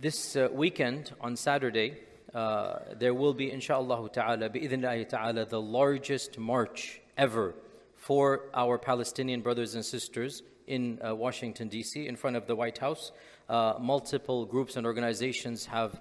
This uh, weekend on Saturday, uh, there will be, inshallah ta'ala, ta'ala, the largest march ever for our Palestinian brothers and sisters in uh, Washington, D.C., in front of the White House. Uh, multiple groups and organizations have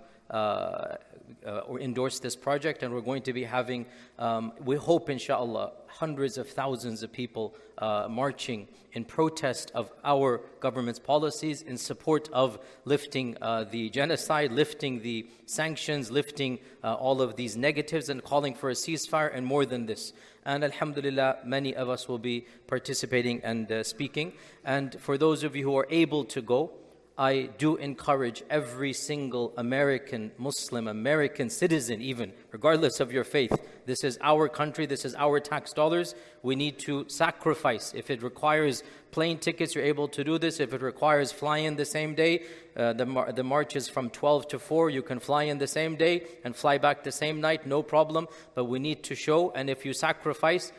uh, uh, or endorse this project, and we're going to be having, um, we hope, inshallah, hundreds of thousands of people uh, marching in protest of our government's policies, in support of lifting uh, the genocide, lifting the sanctions, lifting uh, all of these negatives, and calling for a ceasefire, and more than this. And Alhamdulillah, many of us will be participating and uh, speaking. And for those of you who are able to go, I do encourage every single American Muslim, American citizen, even, regardless of your faith. This is our country, this is our tax dollars. We need to sacrifice. If it requires plane tickets, you're able to do this. If it requires flying the same day, uh, the, mar- the march is from 12 to 4. You can fly in the same day and fly back the same night, no problem. But we need to show, and if you sacrifice,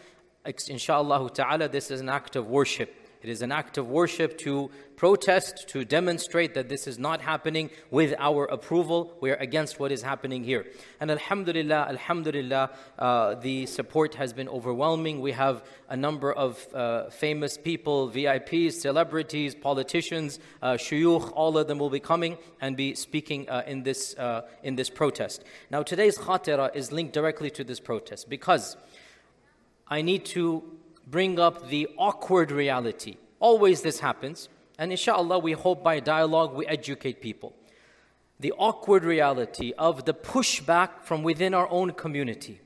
inshallah ta'ala, this is an act of worship. It is an act of worship to protest, to demonstrate that this is not happening with our approval. We are against what is happening here. And Alhamdulillah, Alhamdulillah, uh, the support has been overwhelming. We have a number of uh, famous people, VIPs, celebrities, politicians, uh, shuyukh, all of them will be coming and be speaking uh, in, this, uh, in this protest. Now, today's khatira is linked directly to this protest because I need to bring up the awkward reality. Always this happens, and inshallah, we hope by dialogue we educate people. The awkward reality of the pushback from within our own community,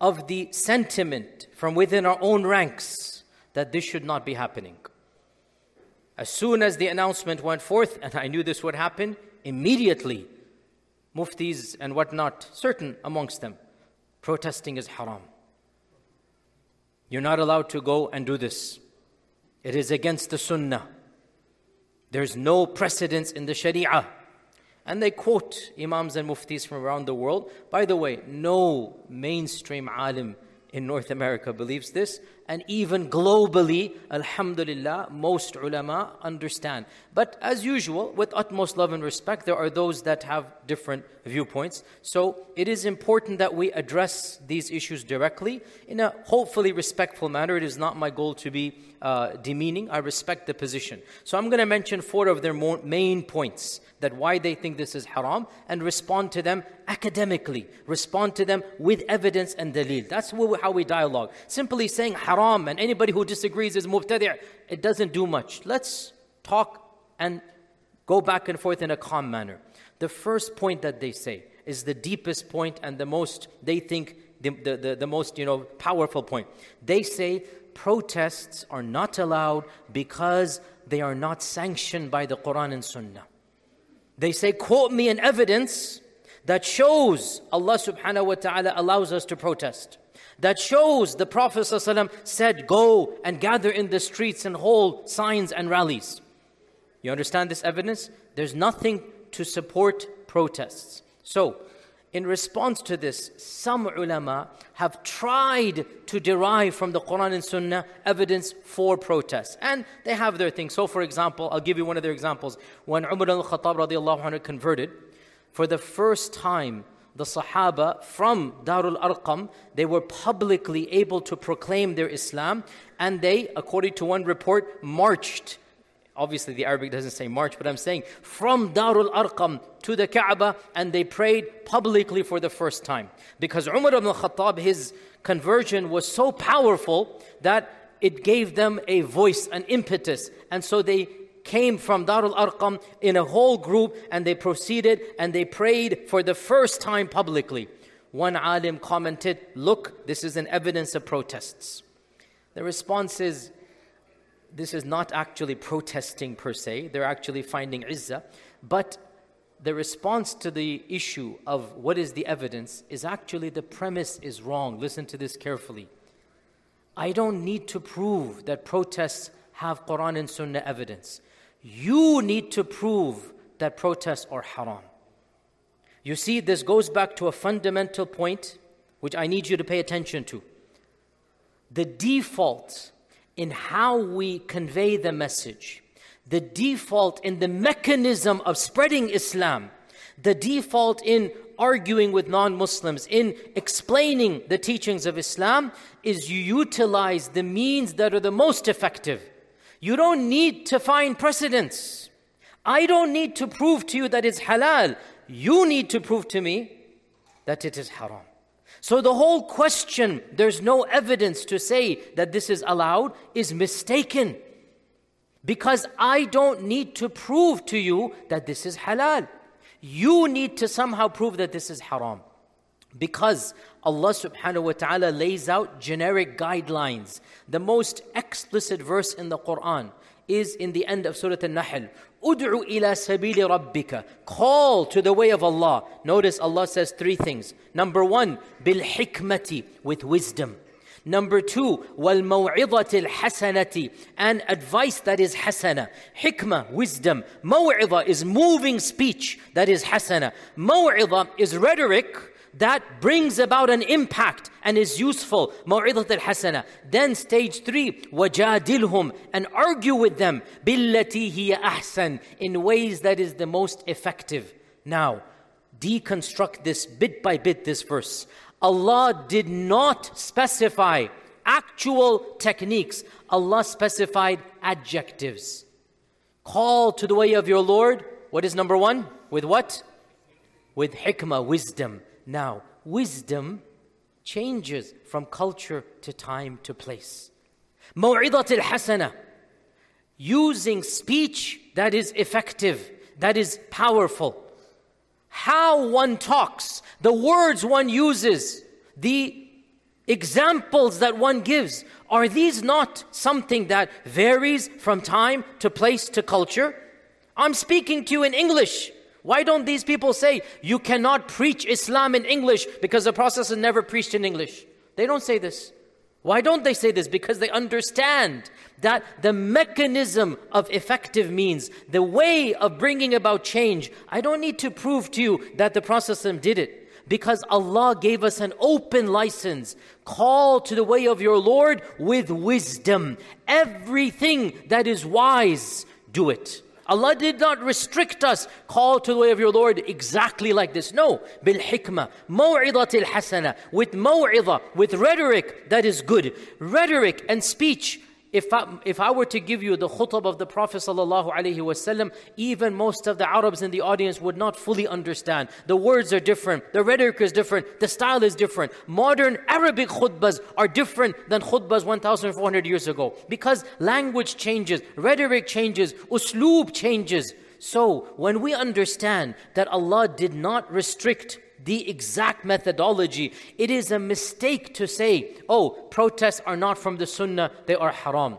of the sentiment from within our own ranks that this should not be happening. As soon as the announcement went forth, and I knew this would happen, immediately, muftis and whatnot, certain amongst them, protesting is haram. You're not allowed to go and do this. It is against the Sunnah. There's no precedence in the Sharia. And they quote Imams and Muftis from around the world. By the way, no mainstream alim in North America believes this, and even globally, alhamdulillah, most ulama understand. But as usual, with utmost love and respect, there are those that have different viewpoints. So it is important that we address these issues directly in a hopefully respectful manner. It is not my goal to be uh, demeaning. I respect the position. So I'm going to mention four of their main points that why they think this is haram and respond to them academically, respond to them with evidence and dalil. That's how we dialogue. Simply saying haram and anybody who disagrees is mubtadi', it doesn't do much. Let's talk and go back and forth in a calm manner. The first point that they say is the deepest point and the most, they think, the, the, the, the most you know, powerful point. They say protests are not allowed because they are not sanctioned by the Quran and Sunnah. They say, quote me an evidence that shows Allah subhanahu wa ta'ala allows us to protest. That shows the Prophet ﷺ said, go and gather in the streets and hold signs and rallies. You understand this evidence? There's nothing to support protests. So, in response to this, some ulama have tried to derive from the Quran and Sunnah evidence for protests. And they have their things. So, for example, I'll give you one of their examples. When Umar al Khattab converted, for the first time, the Sahaba from Darul Arqam, they were publicly able to proclaim their Islam, and they, according to one report, marched Obviously, the Arabic doesn't say march, but I'm saying from Darul Arqam to the Kaaba, and they prayed publicly for the first time. Because Umar ibn Khattab, his conversion was so powerful that it gave them a voice, an impetus. And so they came from Darul Arqam in a whole group and they proceeded and they prayed for the first time publicly. One alim commented, Look, this is an evidence of protests. The response is, this is not actually protesting per se, they're actually finding izzah, but the response to the issue of what is the evidence is actually the premise is wrong. Listen to this carefully. I don't need to prove that protests have Quran and Sunnah evidence. You need to prove that protests are haram. You see, this goes back to a fundamental point which I need you to pay attention to. The default in how we convey the message, the default in the mechanism of spreading Islam, the default in arguing with non Muslims, in explaining the teachings of Islam, is you utilize the means that are the most effective. You don't need to find precedents. I don't need to prove to you that it's halal. You need to prove to me that it is haram. So the whole question, there's no evidence to say that this is allowed, is mistaken. Because I don't need to prove to you that this is halal. You need to somehow prove that this is haram. Because Allah subhanahu wa ta'ala lays out generic guidelines. The most explicit verse in the Quran is in the end of Surah An-Nahl. Ud'u ila sabili rabbika. Call to the way of Allah. Notice Allah says three things. Number one, bil hikmati, with wisdom. Number two, wal maw'idatil hasanati, and advice that is hasana. Hikmah, wisdom. Maw'idha is moving speech that is hasana. Maw'idha is rhetoric that brings about an impact and is useful. Al-hasana. Then stage three, wajadilhum, and argue with them. Billati hiya ahsan, in ways that is the most effective. Now, deconstruct this bit by bit, this verse. Allah did not specify actual techniques. Allah specified adjectives. Call to the way of your Lord. What is number one? With what? With hikmah, wisdom Now, wisdom changes from culture to time to place. موعظة الحسنة using speech that is effective, that is powerful. How one talks, the words one uses, the examples that one gives, are these not something that varies from time to place to culture? I'm speaking to you in English. Why don't these people say, you cannot preach Islam in English because the Prophet never preached in English? They don't say this. Why don't they say this? Because they understand that the mechanism of effective means, the way of bringing about change, I don't need to prove to you that the Prophet did it. Because Allah gave us an open license. Call to the way of your Lord with wisdom. Everything that is wise, do it. Allah did not restrict us, call to the way of your Lord exactly like this. No, bil hikmah, maw'idatil hasana, with maw'idah, with rhetoric that is good. Rhetoric and speech if I, if I were to give you the khutab of the Prophet ﷺ, even most of the Arabs in the audience would not fully understand. The words are different, the rhetoric is different, the style is different. Modern Arabic khutbas are different than khutbas 1400 years ago because language changes, rhetoric changes, usloob changes. So when we understand that Allah did not restrict the exact methodology. It is a mistake to say, oh, protests are not from the sunnah, they are haram.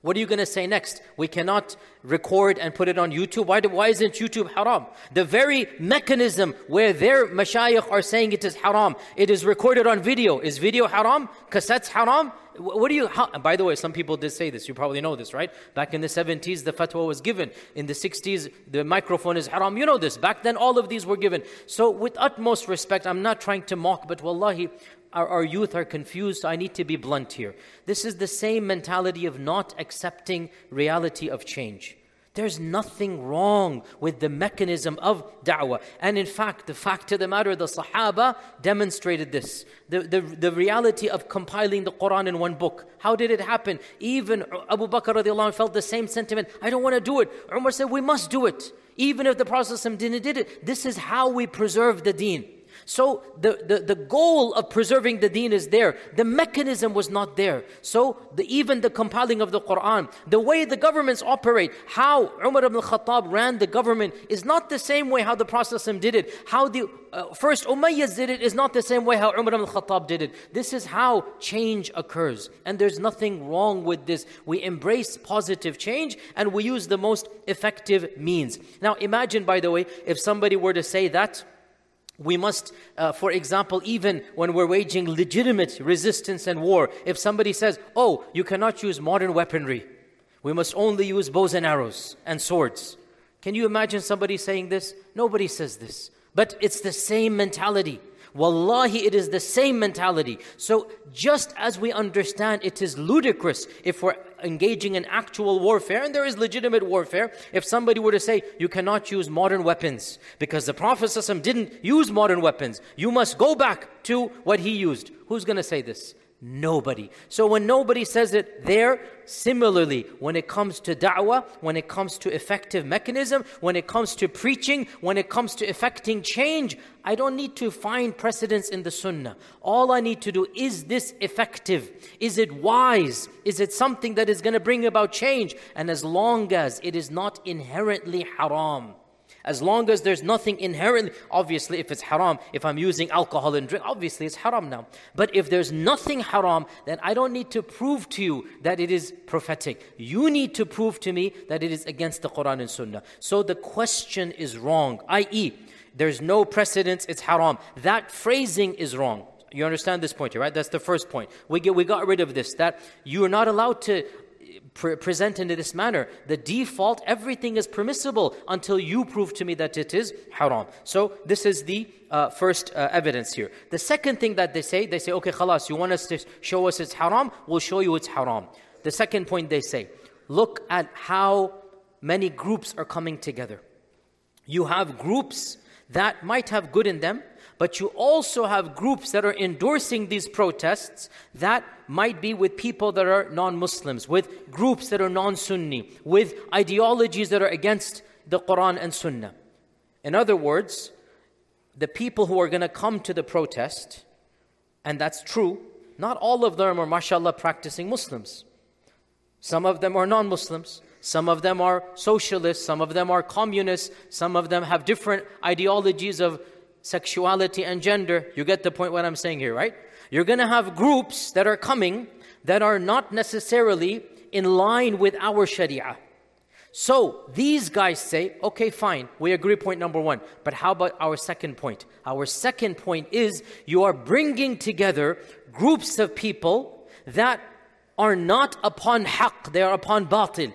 What are you going to say next? We cannot record and put it on YouTube. Why, do, why isn't YouTube haram? The very mechanism where their mashayikh are saying it is haram, it is recorded on video. Is video haram? Cassettes haram? What do you, how, by the way, some people did say this, you probably know this, right? Back in the 70s, the fatwa was given. In the 60s, the microphone is haram. You know this. Back then, all of these were given. So, with utmost respect, I'm not trying to mock, but wallahi, our, our youth are confused. I need to be blunt here. This is the same mentality of not accepting reality of change. There's nothing wrong with the mechanism of da'wah. And in fact, the fact of the matter, the Sahaba demonstrated this. The, the, the reality of compiling the Quran in one book. How did it happen? Even Abu Bakr radiallahu felt the same sentiment. I don't want to do it. Umar said, we must do it. Even if the Prophet didn't did it. This is how we preserve the deen. So the, the, the goal of preserving the deen is there. The mechanism was not there. So the, even the compiling of the Quran, the way the governments operate, how Umar ibn Khattab ran the government is not the same way how the Prophet did it. How the uh, first Umayyads did it is not the same way how Umar ibn Khattab did it. This is how change occurs. And there's nothing wrong with this. We embrace positive change and we use the most effective means. Now imagine, by the way, if somebody were to say that, we must, uh, for example, even when we're waging legitimate resistance and war, if somebody says, oh, you cannot use modern weaponry, we must only use bows and arrows and swords. Can you imagine somebody saying this? Nobody says this. But it's the same mentality. Wallahi, it is the same mentality. So, just as we understand it is ludicrous if we're engaging in actual warfare, and there is legitimate warfare, if somebody were to say, you cannot use modern weapons because the Prophet didn't use modern weapons, you must go back to what he used. Who's going to say this? Nobody. So when nobody says it there, similarly, when it comes to da'wah, when it comes to effective mechanism, when it comes to preaching, when it comes to effecting change, I don't need to find precedence in the sunnah. All I need to do is this effective? Is it wise? Is it something that is going to bring about change? And as long as it is not inherently haram, as long as there's nothing inherently, obviously, if it's haram, if I'm using alcohol and drink, obviously it's haram now. But if there's nothing haram, then I don't need to prove to you that it is prophetic. You need to prove to me that it is against the Quran and Sunnah. So the question is wrong, i.e., there's no precedence, it's haram. That phrasing is wrong. You understand this point here, right? That's the first point. We, get, we got rid of this, that you are not allowed to pre- present in this manner. The default, everything is permissible until you prove to me that it is haram. So this is the uh, first uh, evidence here. The second thing that they say, they say, okay, khalas, you want us to show us it's haram? We'll show you it's haram. The second point they say, look at how many groups are coming together. You have groups that might have good in them, but you also have groups that are endorsing these protests that might be with people that are non Muslims, with groups that are non Sunni, with ideologies that are against the Quran and Sunnah. In other words, the people who are going to come to the protest, and that's true, not all of them are, mashallah, practicing Muslims. Some of them are non Muslims. Some of them are socialists. Some of them are communists. Some of them have different ideologies of sexuality, and gender. You get the point what I'm saying here, right? You're going to have groups that are coming that are not necessarily in line with our Sharia. So these guys say, okay, fine, we agree, point number one. But how about our second point? Our second point is you are bringing together groups of people that are not upon haqq, they are upon batil.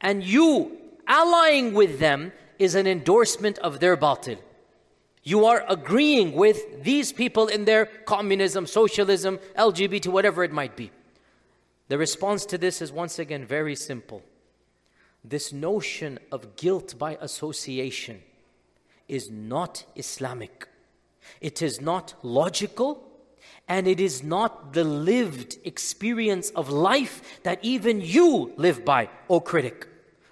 And you allying with them is an endorsement of their batil. You are agreeing with these people in their communism, socialism, LGBT, whatever it might be. The response to this is once again very simple. This notion of guilt by association is not Islamic. It is not logical and it is not the lived experience of life that even you live by, O critic.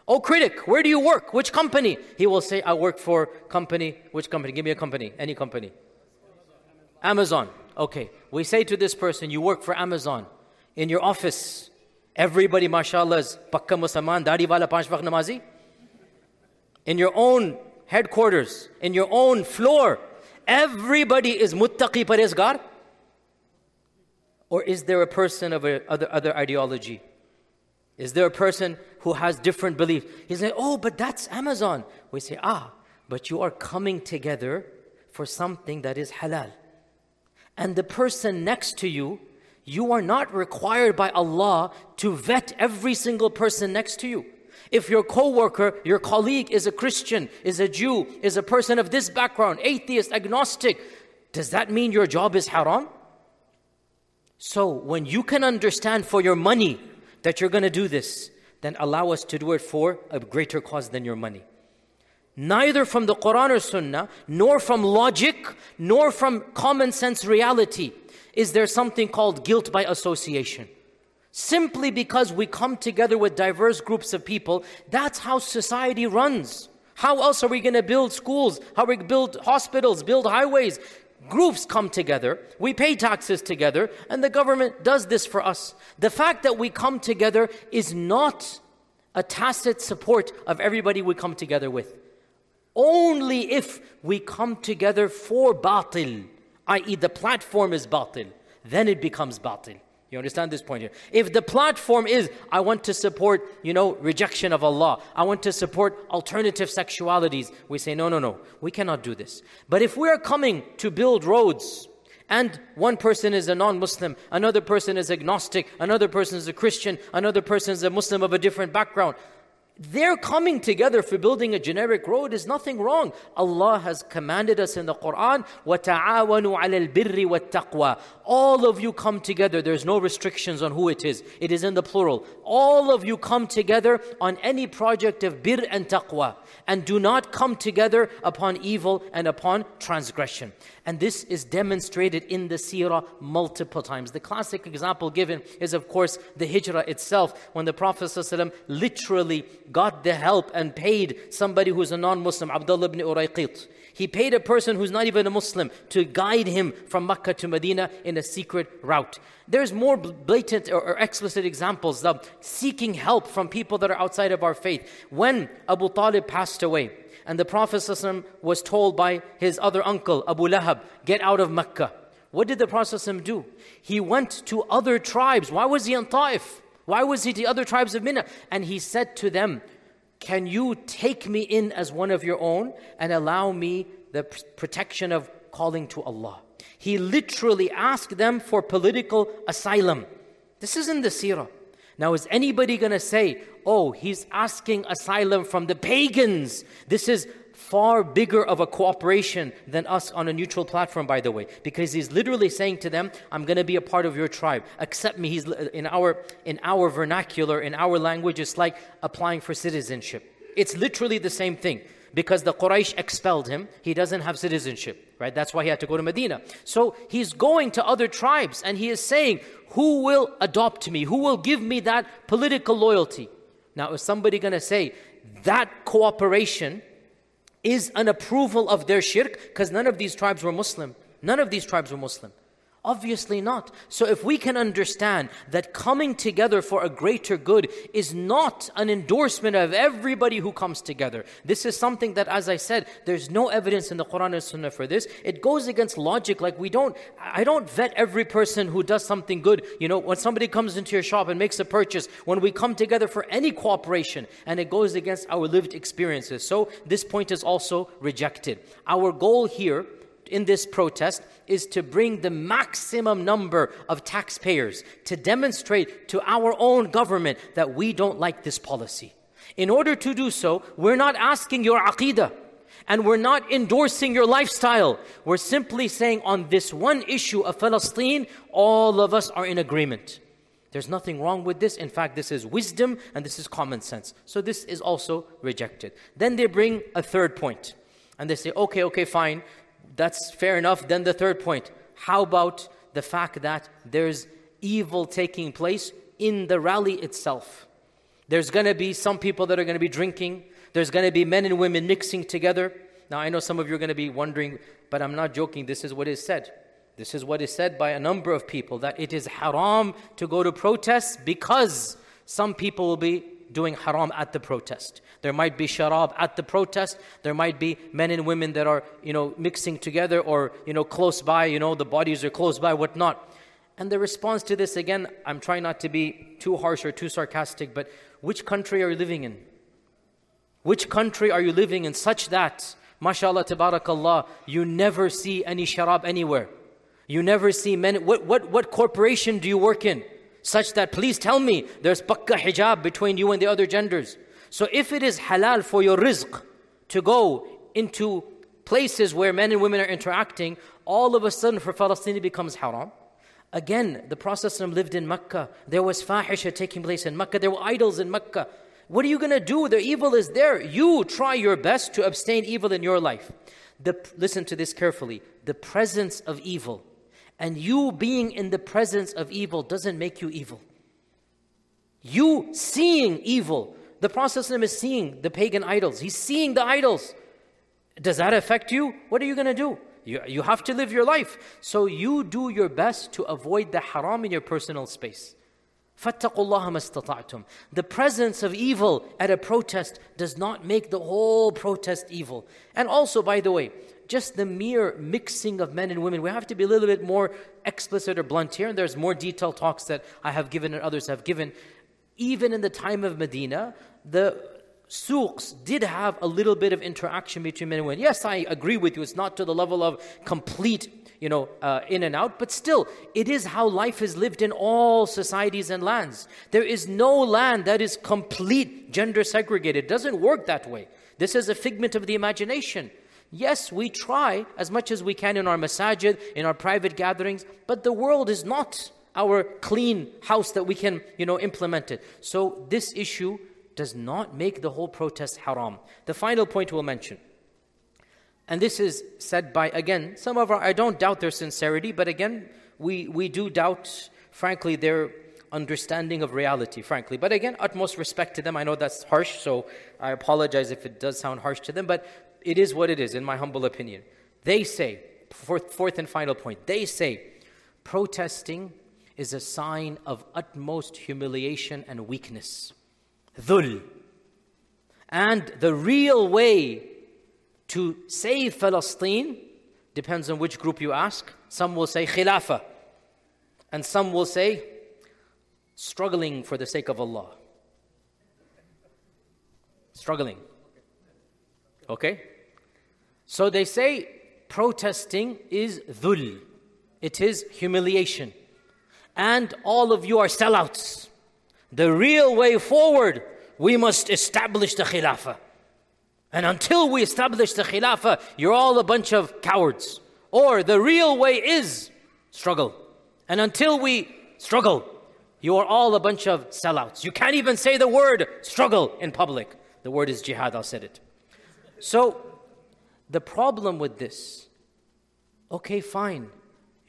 Oh, critic, where do you work? Which company? He will say, I work for company. Which company? Give me a company. Any company. Amazon. Okay. We say to this person, you work for Amazon. In your office, everybody, mashallah, is pakka musliman, dadi wala panch namazi. In your own headquarters, in your own floor, everybody is muttaqi parezgar? Or is there a person of a, other, other ideology? Is there a person who has different beliefs? He says, Oh, but that's Amazon. We say, Ah, but you are coming together for something that is halal. And the person next to you, you are not required by Allah to vet every single person next to you. If your coworker, your colleague is a Christian, is a Jew, is a person of this background, atheist, agnostic, does that mean your job is haram? So when you can understand for your money that you're going to do this, then allow us to do it for a greater cause than your money. Neither from the Quran or Sunnah, nor from logic, nor from common sense reality is there something called guilt by association. Simply because we come together with diverse groups of people, that's how society runs. How else are we going to build schools? How we build hospitals, build highways? Groups come together, we pay taxes together, and the government does this for us. The fact that we come together is not a tacit support of everybody we come together with. Only if we come together for batil, i.e., the platform is batil, then it becomes batil. You understand this point here? If the platform is, I want to support, you know, rejection of Allah, I want to support alternative sexualities, we say, no, no, no, we cannot do this. But if we are coming to build roads, and one person is a non Muslim, another person is agnostic, another person is a Christian, another person is a Muslim of a different background, They're coming together for building a generic road is nothing wrong. Allah has commanded us in the Quran, وَتَعَاوَنُوا عَلَى الْبِرِّ وَالتَّقْوَى All of you come together. There's no restrictions on who it is. It is in the plural. All of you come together on any project of bir and taqwa and do not come together upon evil and upon transgression. And this is demonstrated in the seerah multiple times. The classic example given is, of course, the hijrah itself, when the Prophet ﷺ literally got the help and paid somebody who's a non Muslim, Abdullah ibn Urayqit. He paid a person who's not even a Muslim to guide him from Mecca to Medina in a secret route. There's more blatant or, explicit examples of seeking help from people that are outside of our faith. When Abu Talib passed away, and the Prophet ﷺ was told by his other uncle, Abu Lahab, get out of Mecca. What did the Prophet ﷺ do? He went to other tribes. Why was he in Taif? Why was he to other tribes of Mina? And he said to them, can you take me in as one of your own and allow me the protection of calling to Allah? He literally asked them for political asylum. This isn't the seerah. Now, is anybody going to say, oh, he's asking asylum from the pagans? This is far bigger of a cooperation than us on a neutral platform, by the way, because he's literally saying to them, I'm going to be a part of your tribe. Accept me. He's in our, in our vernacular, in our language, it's like applying for citizenship. It's literally the same thing because the Quraysh expelled him. He doesn't have citizenship, right? That's why he had to go to Medina. So he's going to other tribes and he is saying, Who will adopt me? Who will give me that political loyalty? Now, is somebody going to say that cooperation is an approval of their shirk because none of these tribes were Muslim. None of these tribes were Muslim. Obviously not. So if we can understand that coming together for a greater good is not an endorsement of everybody who comes together. This is something that, as I said, there's no evidence in the Quran and Sunnah for this. It goes against logic. Like we don't, I don't vet every person who does something good. You know, when somebody comes into your shop and makes a purchase, when we come together for any cooperation, and it goes against our lived experiences. So this point is also rejected. Our goal here in this protest is to bring the maximum number of taxpayers to demonstrate to our own government that we don't like this policy. In order to do so, we're not asking your aqidah and we're not endorsing your lifestyle. We're simply saying on this one issue of Palestine, all of us are in agreement. There's nothing wrong with this. In fact, this is wisdom and this is common sense. So this is also rejected. Then they bring a third point. And they say, okay, okay, fine. That's fair enough. Then the third point how about the fact that there's evil taking place in the rally itself? There's going to be some people that are going to be drinking, there's going to be men and women mixing together. Now, I know some of you are going to be wondering, but I'm not joking. This is what is said. This is what is said by a number of people that it is haram to go to protests because some people will be doing haram at the protest. There might be sharab at the protest. There might be men and women that are, you know, mixing together or, you know, close by, you know, the bodies are close by, whatnot. And the response to this, again, I'm trying not to be too harsh or too sarcastic, but which country are you living in? Which country are you living in such that, mashallah, tabarakallah, you never see any sharab anywhere? You never see men. What, what, what corporation do you work in? Such that, please tell me, there's pakka hijab between you and the other genders. So if it is halal for your rizq to go into places where men and women are interacting, all of a sudden for Palestine becomes haram. Again, the Prophet lived in Mecca. There was fahisha taking place in Mecca. There were idols in Mecca. What are you going to do? The evil is there. You try your best to abstain evil in your life. The, listen to this carefully. The presence of evil and you being in the presence of evil doesn't make you evil. You seeing evil the Prophet is seeing the pagan idols. He's seeing the idols. Does that affect you? What are you going to do? You, you have to live your life. So you do your best to avoid the haram in your personal space. The presence of evil at a protest does not make the whole protest evil. And also, by the way, just the mere mixing of men and women, we have to be a little bit more explicit or blunt here. And there's more detailed talks that I have given and others have given even in the time of Medina, the souks did have a little bit of interaction between men and women. Yes, I agree with you, it's not to the level of complete you know, uh, in and out, but still, it is how life is lived in all societies and lands. There is no land that is complete gender segregated. It doesn't work that way. This is a figment of the imagination. Yes, we try as much as we can in our masajid, in our private gatherings, but the world is not our clean house that we can, you know, implement it. So this issue does not make the whole protest haram. The final point we'll mention. And this is said by, again, some of our, I don't doubt their sincerity, but again, we, we do doubt, frankly, their understanding of reality, frankly. But again, utmost respect to them. I know that's harsh, so I apologize if it does sound harsh to them, but it is what it is, in my humble opinion. They say, fourth, fourth and final point, they say protesting is a sign of utmost humiliation and weakness. Dhul. And the real way to save Palestine depends on which group you ask. Some will say khilafah, and some will say struggling for the sake of Allah. Struggling. Okay? So they say protesting is dhul, it is humiliation. And all of you are sellouts. The real way forward, we must establish the khilafah. And until we establish the khilafah, you're all a bunch of cowards. Or the real way is struggle. And until we struggle, you are all a bunch of sellouts. You can't even say the word struggle in public. The word is jihad, I said it. So, the problem with this, okay, fine.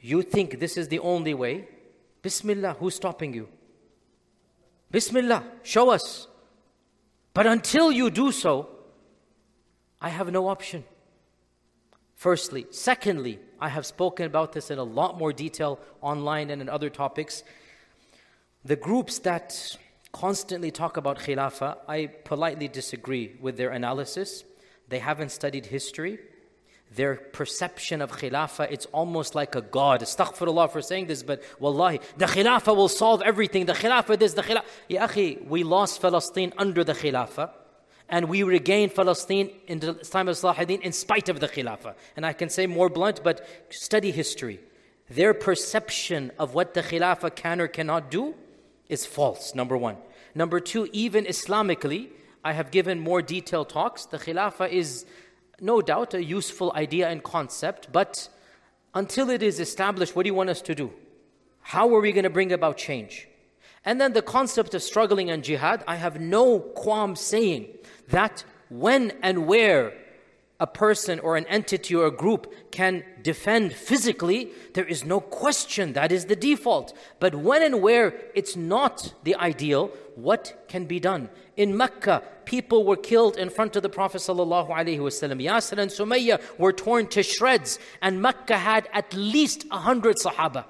You think this is the only way? Bismillah, who's stopping you? Bismillah, show us. But until you do so, I have no option. Firstly. Secondly, I have spoken about this in a lot more detail online and in other topics. The groups that constantly talk about khilafah, I politely disagree with their analysis. They haven't studied history. Their perception of khilafah, it's almost like a god. Astaghfirullah for saying this, but wallahi, the khilafah will solve everything. The khilafah this, the khilafah. Ya akhi, we lost Palestine under the khilafah and we regained Palestine in the time of Salahuddin in spite of the Khilafah. And I can say more blunt, but study history. Their perception of what the Khilafah can or cannot do is false, number one. Number two, even Islamically, I have given more detailed talks. The Khilafah is no doubt a useful idea and concept, but until it is established, what do you want us to do? How are we going to bring about change? And then the concept of struggling and jihad, I have no qualm saying that when and where a person or an entity or a group can defend physically, there is no question that is the default. But when and where it's not the ideal, what can be done? In Mecca, people were killed in front of the Prophet ﷺ. Yasir and Sumayya were torn to shreds, and Mecca had at least a hundred Sahaba.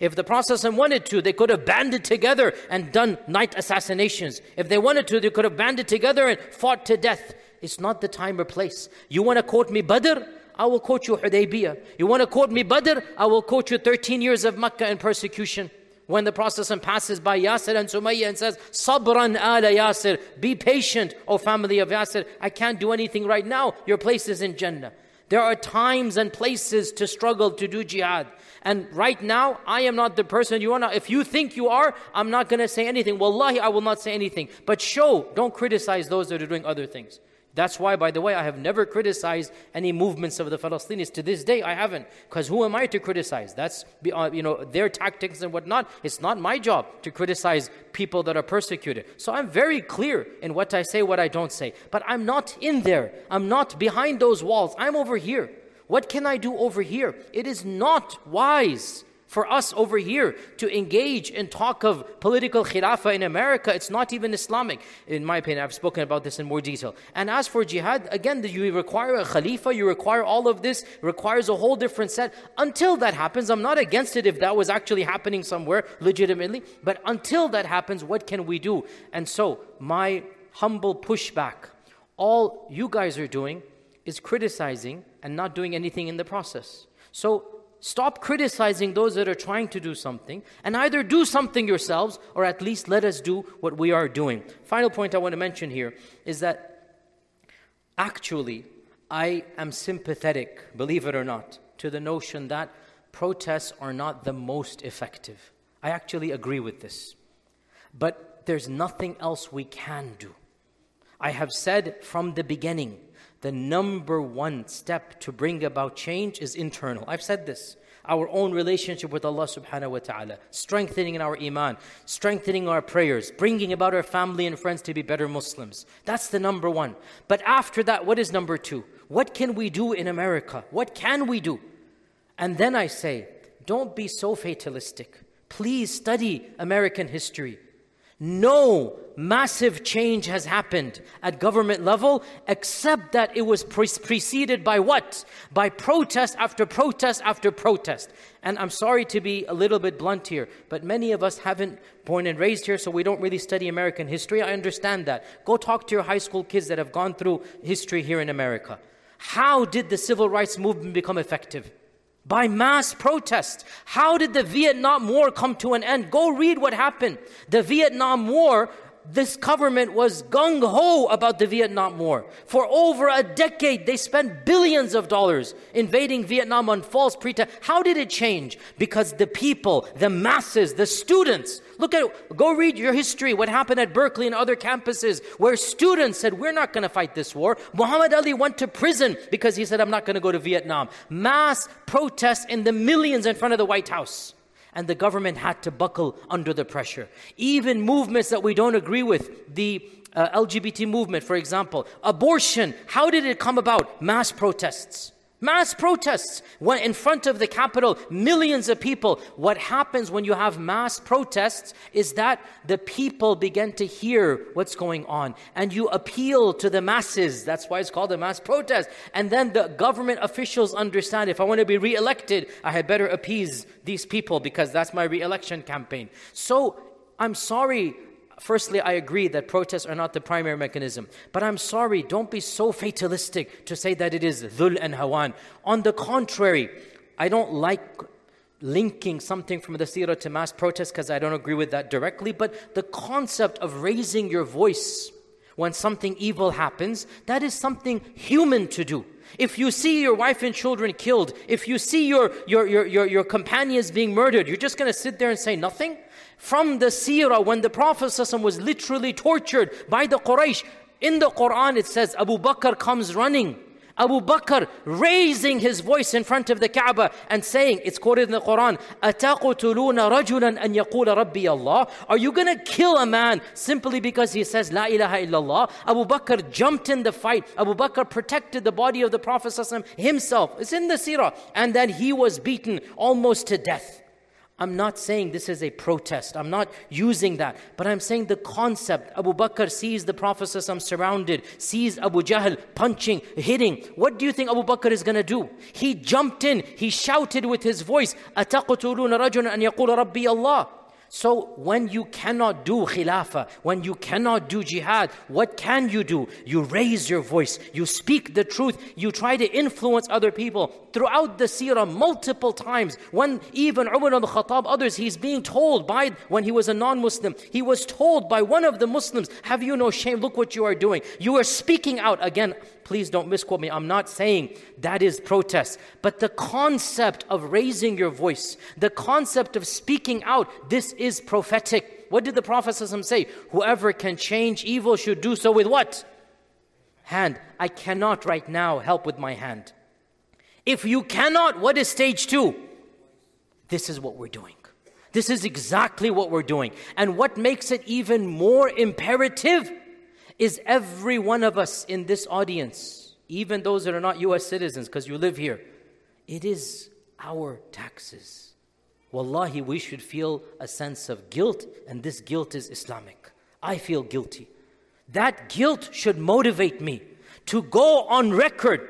If the Prophet wanted to, they could have banded together and done night assassinations. If they wanted to, they could have banded together and fought to death. It's not the time or place. You want to quote me Badr? I will quote you Hudaybiyah. You want to quote me Badr? I will quote you 13 years of Makkah and persecution. When the Prophet passes by Yasir and Sumayyah and says, Sabran ala Yasir, be patient, O family of Yasir. I can't do anything right now. Your place is in Jannah. There are times and places to struggle to do jihad. And right now, I am not the person you are not. If you think you are, I'm not going to say anything. Wallahi, I will not say anything. But show, don't criticize those that are doing other things. That's why, by the way, I have never criticized any movements of the Palestinians. To this day, I haven't. Because who am I to criticize? That's, uh, you know, their tactics and whatnot. It's not my job to criticize people that are persecuted. So I'm very clear in what I say, what I don't say. But I'm not in there. I'm not behind those walls. I'm over here. What can I do over here? It is not wise for us over here to engage in talk of political khilafah in America. It's not even Islamic, in my opinion. I've spoken about this in more detail. And as for jihad, again, you require a khalifa, you require all of this, requires a whole different set. Until that happens, I'm not against it if that was actually happening somewhere legitimately, but until that happens, what can we do? And so, my humble pushback, all you guys are doing is criticizing and not doing anything in the process. So stop criticizing those that are trying to do something and either do something yourselves or at least let us do what we are doing. Final point I want to mention here is that actually I am sympathetic, believe it or not, to the notion that protests are not the most effective. I actually agree with this. But there's nothing else we can do. I have said from the beginning the number one step to bring about change is internal. I've said this. Our own relationship with Allah subhanahu wa ta'ala, strengthening our iman, strengthening our prayers, bringing about our family and friends to be better Muslims. That's the number one. But after that, what is number two? What can we do in America? What can we do? And then I say, don't be so fatalistic. Please study American history. No massive change has happened at government level except that it was pre- preceded by what? By protest after protest after protest. And I'm sorry to be a little bit blunt here, but many of us haven't born and raised here, so we don't really study American history. I understand that. Go talk to your high school kids that have gone through history here in America. How did the civil rights movement become effective? By mass protest. How did the Vietnam War come to an end? Go read what happened. The Vietnam War, this government was gung ho about the Vietnam War. For over a decade, they spent billions of dollars invading Vietnam on false pretense. How did it change? Because the people, the masses, the students, look at go read your history, what happened at Berkeley and other campuses where students said, We're not going to fight this war. Muhammad Ali went to prison because he said, I'm not going to go to Vietnam. Mass protests in the millions in front of the White House and the government had to buckle under the pressure. Even movements that we don't agree with, the uh, LGBT movement, for example, abortion, how did it come about? Mass protests. Mass protests went in front of the Capitol, millions of people. What happens when you have mass protests is that the people begin to hear what's going on and you appeal to the masses. That's why it's called a mass protest. And then the government officials understand if I want to be re elected, I had better appease these people because that's my re election campaign. So I'm sorry Firstly, I agree that protests are not the primary mechanism. But I'm sorry, don't be so fatalistic to say that it is dhul and hawan. On the contrary, I don't like linking something from the seerah to mass protest because I don't agree with that directly. But the concept of raising your voice when something evil happens, that is something human to do. If you see your wife and children killed, if you see your, your, your, your, your companions being murdered, you're just going to sit there and say nothing? From the seerah, when the Prophet ﷺ was literally tortured by the Quraysh, in the Quran it says Abu Bakr comes running. Abu Bakr raising his voice in front of the Kaaba and saying, it's quoted in the Quran, أَتَقُتُلُونَ رَجُلًا أَن يَقُولَ رَبِّيَ اللَّهِ Are you going to kill a man simply because he says, La ilaha illallah? Abu Bakr jumped in the fight. Abu Bakr protected the body of the Prophet himself. It's in the seerah. And then he was beaten almost to death. I'm not saying this is a protest. I'm not using that. But I'm saying the concept. Abu Bakr sees the Prophet surrounded, sees Abu Jahl punching, hitting. What do you think Abu Bakr is going to do? He jumped in. He shouted with his voice, أَتَقْتُلُونَ رَجُلًا أَن يَقُولَ رَبِّي اللَّهِ so when you cannot do khilafah, when you cannot do jihad, what can you do? You raise your voice, you speak the truth, you try to influence other people. Throughout the seerah, multiple times, when even Umar al-Khattab, others, he's being told by, when he was a non-Muslim, he was told by one of the Muslims, have you no shame? Look what you are doing. You are speaking out. Again, please don't misquote me. I'm not saying that is protest. But the concept of raising your voice, the concept of speaking out, this is prophetic. What did the Prophet say? Whoever can change evil should do so with what? Hand. I cannot right now help with my hand. If you cannot, what is stage two? This is what we're doing. This is exactly what we're doing. And what makes it even more imperative is every one of us in this audience, even those that are not US citizens because you live here, it is our taxes. Wallahi, we should feel a sense of guilt, and this guilt is Islamic. I feel guilty. That guilt should motivate me to go on record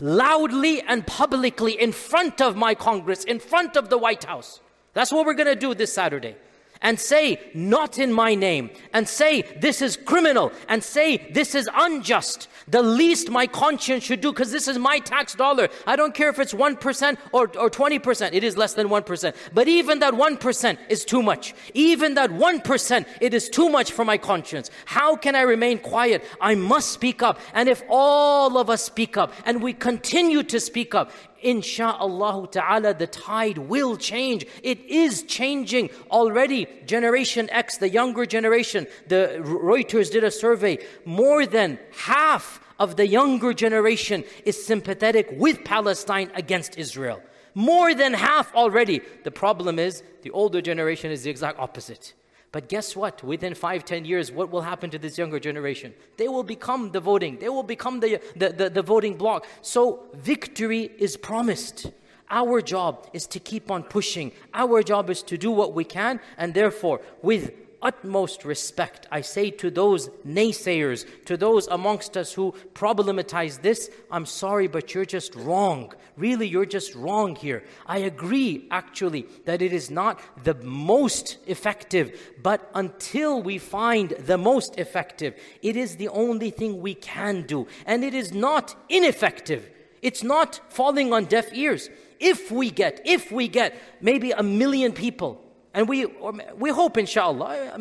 loudly and publicly in front of my Congress, in front of the White House. That's what we're going to do this Saturday and say, not in my name, and say, this is criminal, and say, this is unjust, the least my conscience should do, because this is my tax dollar. I don't care if it's 1% or, or 20%, it is less than 1%. But even that 1% is too much. Even that 1%, it is too much for my conscience. How can I remain quiet? I must speak up. And if all of us speak up, and we continue to speak up, insha'Allah ta'ala, the tide will change. It is changing already. Generation X, the younger generation, the Reuters did a survey. More than half of the younger generation is sympathetic with Palestine against Israel. More than half already. The problem is the older generation is the exact opposite. But guess what? Within five, ten years, what will happen to this younger generation? They will become the voting. They will become the, the, the, the voting bloc. So victory is promised. Our job is to keep on pushing. Our job is to do what we can. And therefore, with utmost respect, I say to those naysayers, to those amongst us who problematize this, I'm sorry, but you're just wrong. Really, you're just wrong here. I agree, actually, that it is not the most effective, but until we find the most effective, it is the only thing we can do. And it is not ineffective. It's not falling on deaf ears. If we get, if we get maybe a million people and we, we hope, inshallah,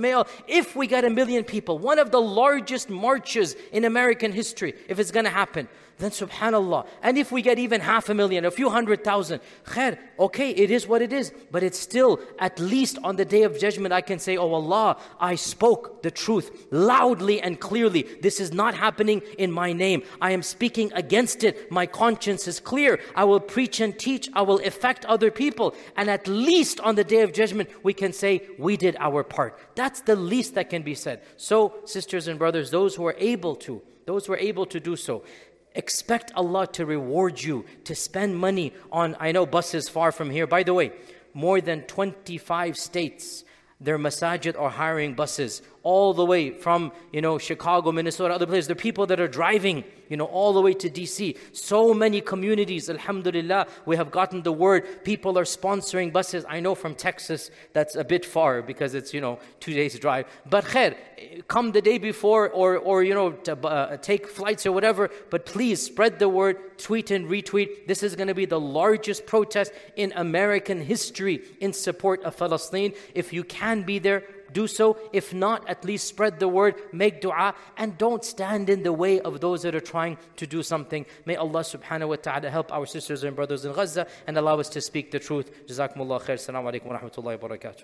if we get a million people, one of the largest marches in American history, if it's going to happen, then subhanallah. And if we get even half a million, a few hundred thousand, khair, okay, it is what it is. But it's still, at least on the day of judgment, I can say, oh Allah, I spoke the truth loudly and clearly. This is not happening in my name. I am speaking against it. My conscience is clear. I will preach and teach. I will affect other people. And at least on the day of judgment, we can say, we did our part. That's the least that can be said. So, sisters and brothers, those who are able to, those who are able to do so, Expect Allah to reward you, to spend money on, I know buses far from here. By the way, more than 25 states, their masajid are hiring buses all the way from, you know, Chicago, Minnesota, other places. There are people that are driving, you know, all the way to DC. So many communities, alhamdulillah, we have gotten the word. People are sponsoring buses. I know from Texas, that's a bit far because it's, you know, two days drive. But khair, come the day before or, or you know, to, uh, take flights or whatever. But please spread the word, tweet and retweet. This is going to be the largest protest in American history in support of Palestine. If you can be there, do so. If not, at least spread the word, make dua, and don't stand in the way of those that are trying to do something. May Allah subhanahu wa ta'ala help our sisters and brothers in Gaza and allow us to speak the truth. Jazakumullah khair. Assalamu alaikum wa rahmatullahi wa barakatuh.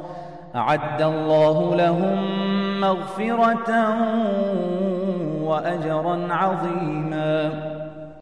أعد الله لهم مغفرة وأجرا عظيما.